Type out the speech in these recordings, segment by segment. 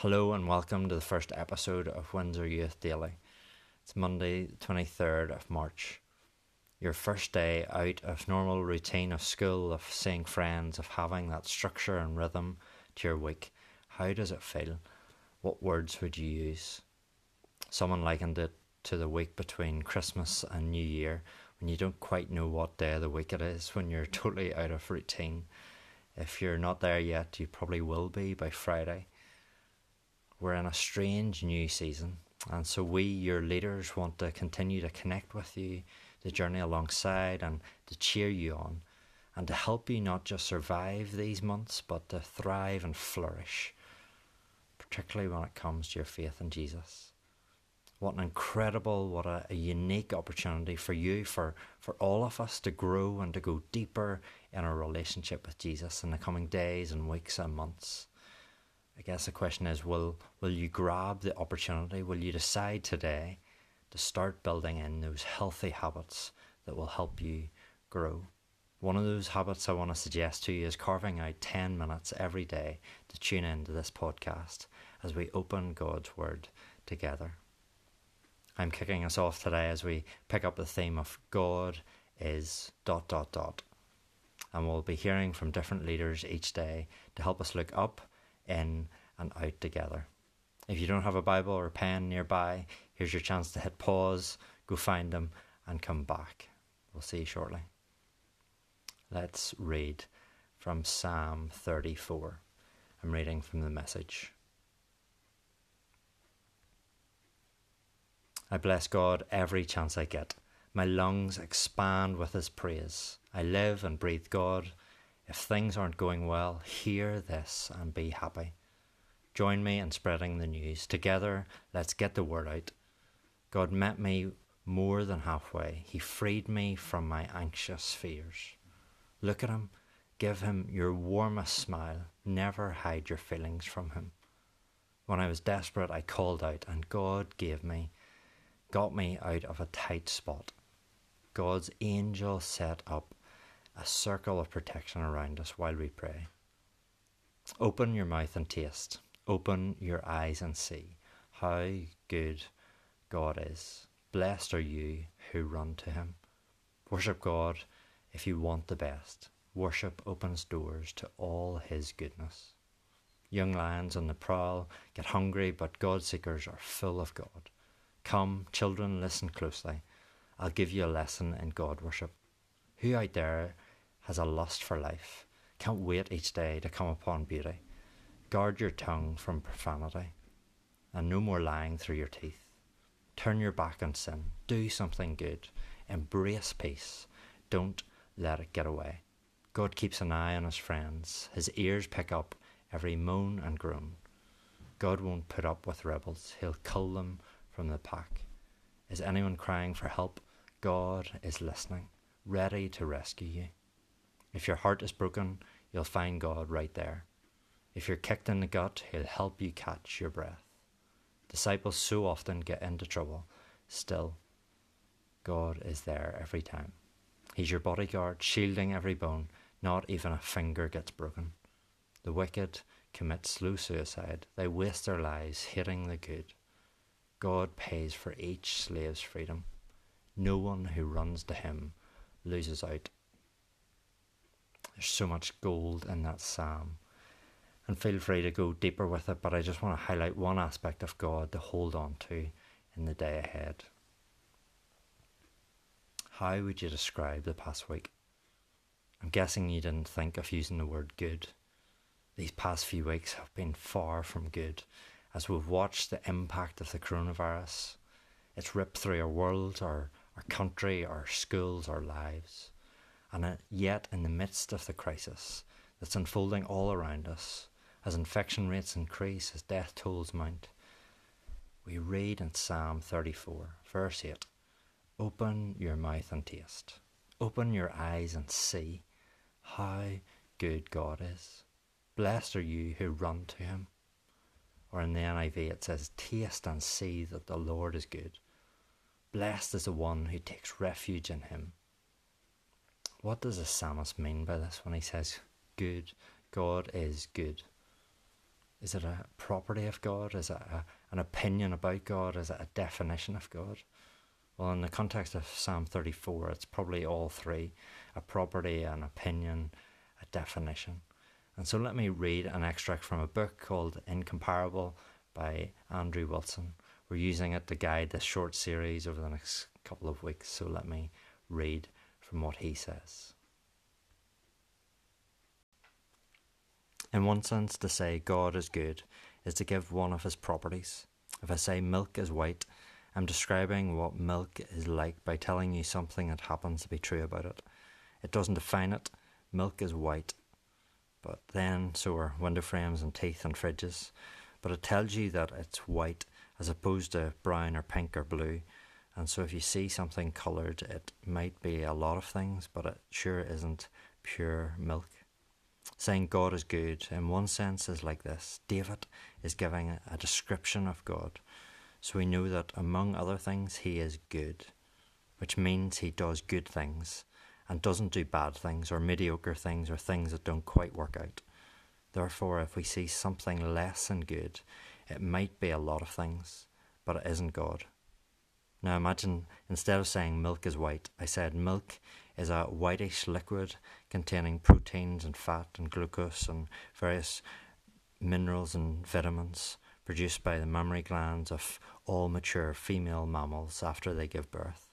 Hello and welcome to the first episode of Windsor Youth Daily. It's Monday, the 23rd of March. Your first day out of normal routine of school, of seeing friends, of having that structure and rhythm to your week. How does it feel? What words would you use? Someone likened it to the week between Christmas and New Year when you don't quite know what day of the week it is, when you're totally out of routine. If you're not there yet, you probably will be by Friday we're in a strange new season. And so we, your leaders, want to continue to connect with you, to journey alongside, and to cheer you on, and to help you not just survive these months, but to thrive and flourish, particularly when it comes to your faith in Jesus. What an incredible, what a, a unique opportunity for you, for, for all of us to grow and to go deeper in our relationship with Jesus in the coming days and weeks and months. I guess the question is will will you grab the opportunity? Will you decide today to start building in those healthy habits that will help you grow? One of those habits I want to suggest to you is carving out 10 minutes every day to tune into this podcast as we open God's Word together. I'm kicking us off today as we pick up the theme of God is dot dot dot. And we'll be hearing from different leaders each day to help us look up in and out together. If you don't have a Bible or a pen nearby, here's your chance to hit pause, go find them, and come back. We'll see you shortly. Let's read from Psalm 34. I'm reading from the message. I bless God every chance I get. My lungs expand with His praise. I live and breathe God if things aren't going well, hear this and be happy. Join me in spreading the news. Together, let's get the word out. God met me more than halfway. He freed me from my anxious fears. Look at him. Give him your warmest smile. Never hide your feelings from him. When I was desperate, I called out, and God gave me, got me out of a tight spot. God's angel set up a circle of protection around us while we pray. Open your mouth and taste. Open your eyes and see how good God is. Blessed are you who run to Him. Worship God if you want the best. Worship opens doors to all His goodness. Young lions on the prowl get hungry, but God seekers are full of God. Come, children, listen closely. I'll give you a lesson in God worship. Who out there has a lust for life, can't wait each day to come upon beauty. Guard your tongue from profanity, and no more lying through your teeth. Turn your back on sin, do something good, embrace peace, don't let it get away. God keeps an eye on his friends, his ears pick up every moan and groan. God won't put up with rebels, he'll cull them from the pack. Is anyone crying for help? God is listening, ready to rescue you. If your heart is broken, you'll find God right there. If you're kicked in the gut, He'll help you catch your breath. Disciples so often get into trouble. Still, God is there every time. He's your bodyguard, shielding every bone. Not even a finger gets broken. The wicked commit slow suicide. They waste their lives hating the good. God pays for each slave's freedom. No one who runs to Him loses out there's so much gold in that psalm. And feel free to go deeper with it, but I just want to highlight one aspect of God to hold on to in the day ahead. How would you describe the past week? I'm guessing you didn't think of using the word good. These past few weeks have been far from good as we've watched the impact of the coronavirus. It's ripped through our world, our, our country, our schools, our lives. And yet, in the midst of the crisis that's unfolding all around us, as infection rates increase, as death tolls mount, we read in Psalm 34, verse 8 Open your mouth and taste, open your eyes and see how good God is. Blessed are you who run to him. Or in the NIV it says, Taste and see that the Lord is good. Blessed is the one who takes refuge in him. What does the psalmist mean by this when he says, Good, God is good? Is it a property of God? Is it a, an opinion about God? Is it a definition of God? Well, in the context of Psalm 34, it's probably all three a property, an opinion, a definition. And so let me read an extract from a book called Incomparable by Andrew Wilson. We're using it to guide this short series over the next couple of weeks, so let me read from what he says. In one sense, to say God is good is to give one of his properties. If I say milk is white, I'm describing what milk is like by telling you something that happens to be true about it. It doesn't define it. Milk is white. But then, so are window frames and teeth and fridges. But it tells you that it's white as opposed to brown or pink or blue. And so if you see something coloured, it might be a lot of things, but it sure isn't pure milk. Saying God is good, in one sense, is like this David is giving a description of God. So we know that among other things, he is good, which means he does good things and doesn't do bad things or mediocre things or things that don't quite work out. Therefore, if we see something less than good, it might be a lot of things, but it isn't God. Now imagine instead of saying milk is white, I said milk is a whitish liquid containing proteins and fat and glucose and various minerals and vitamins produced by the mammary glands of all mature female mammals after they give birth.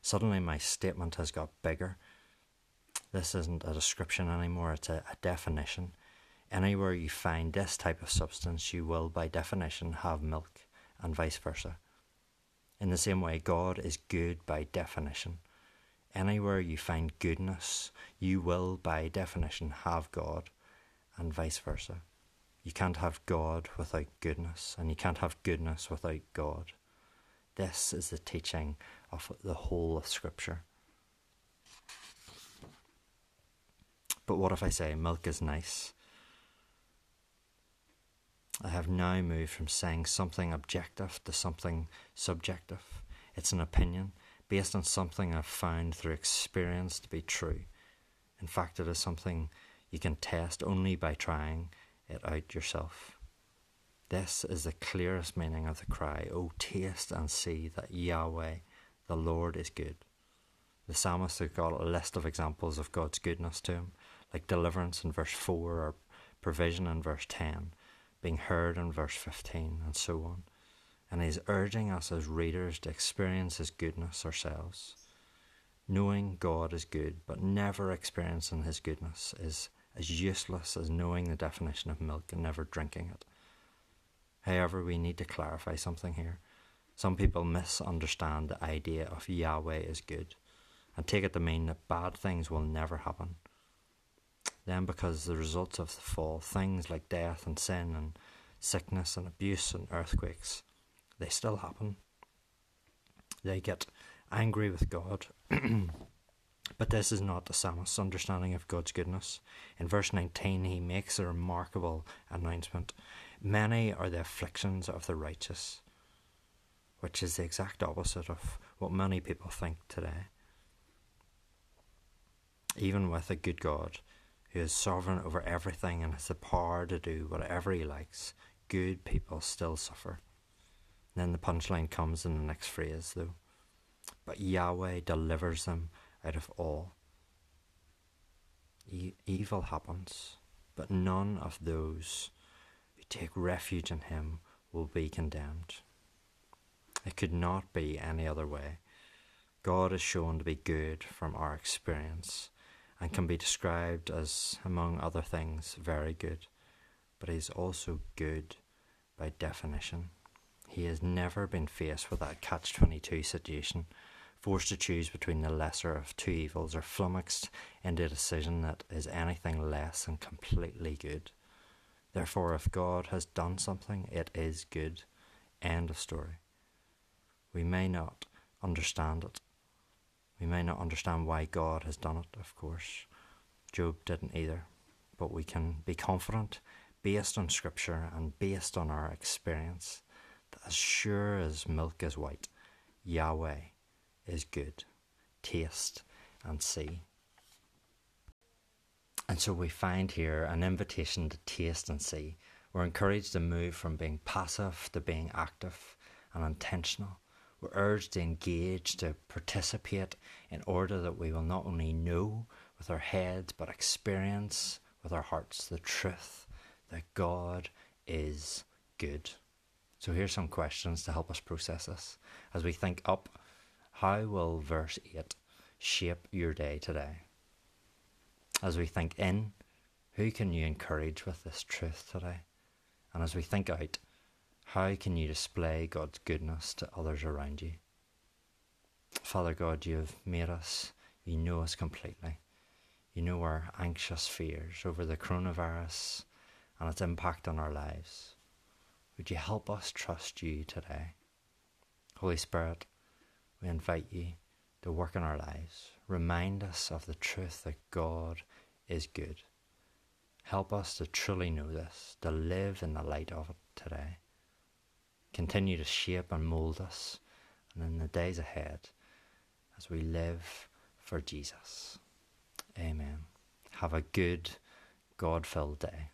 Suddenly, my statement has got bigger. This isn't a description anymore, it's a, a definition. Anywhere you find this type of substance, you will, by definition, have milk, and vice versa. In the same way, God is good by definition. Anywhere you find goodness, you will, by definition, have God, and vice versa. You can't have God without goodness, and you can't have goodness without God. This is the teaching of the whole of Scripture. But what if I say milk is nice? I have now moved from saying something objective to something subjective. It's an opinion based on something I've found through experience to be true. In fact, it is something you can test only by trying it out yourself. This is the clearest meaning of the cry, O taste and see that Yahweh, the Lord, is good. The psalmist has got a list of examples of God's goodness to him, like deliverance in verse 4 or provision in verse 10 being heard in verse 15, and so on. And he's urging us as readers to experience his goodness ourselves. Knowing God is good, but never experiencing his goodness is as useless as knowing the definition of milk and never drinking it. However, we need to clarify something here. Some people misunderstand the idea of Yahweh is good and take it to mean that bad things will never happen then, because the results of the fall, things like death and sin and sickness and abuse and earthquakes, they still happen. They get angry with God. but this is not the psalmist's understanding of God's goodness. In verse 19, he makes a remarkable announcement Many are the afflictions of the righteous, which is the exact opposite of what many people think today. Even with a good God, who is sovereign over everything and has the power to do whatever he likes, good people still suffer. And then the punchline comes in the next phrase, though. But Yahweh delivers them out of all. E- evil happens, but none of those who take refuge in him will be condemned. It could not be any other way. God is shown to be good from our experience and can be described as, among other things, very good. But he's also good by definition. He has never been faced with that catch 22 situation, forced to choose between the lesser of two evils, or flummoxed into a decision that is anything less than completely good. Therefore, if God has done something, it is good. End of story. We may not understand it, we may not understand why God has done it, of course. Job didn't either. But we can be confident, based on Scripture and based on our experience, that as sure as milk is white, Yahweh is good. Taste and see. And so we find here an invitation to taste and see. We're encouraged to move from being passive to being active and intentional. We're urged to engage, to participate, in order that we will not only know with our heads, but experience with our hearts the truth that God is good. So here's some questions to help us process this. As we think up, how will verse 8 shape your day today? As we think in, who can you encourage with this truth today? And as we think out, how can you display God's goodness to others around you? Father God, you have made us, you know us completely. You know our anxious fears over the coronavirus and its impact on our lives. Would you help us trust you today? Holy Spirit, we invite you to work in our lives. Remind us of the truth that God is good. Help us to truly know this, to live in the light of it today. Continue to shape and mould us, and in the days ahead, as we live for Jesus. Amen. Have a good, God filled day.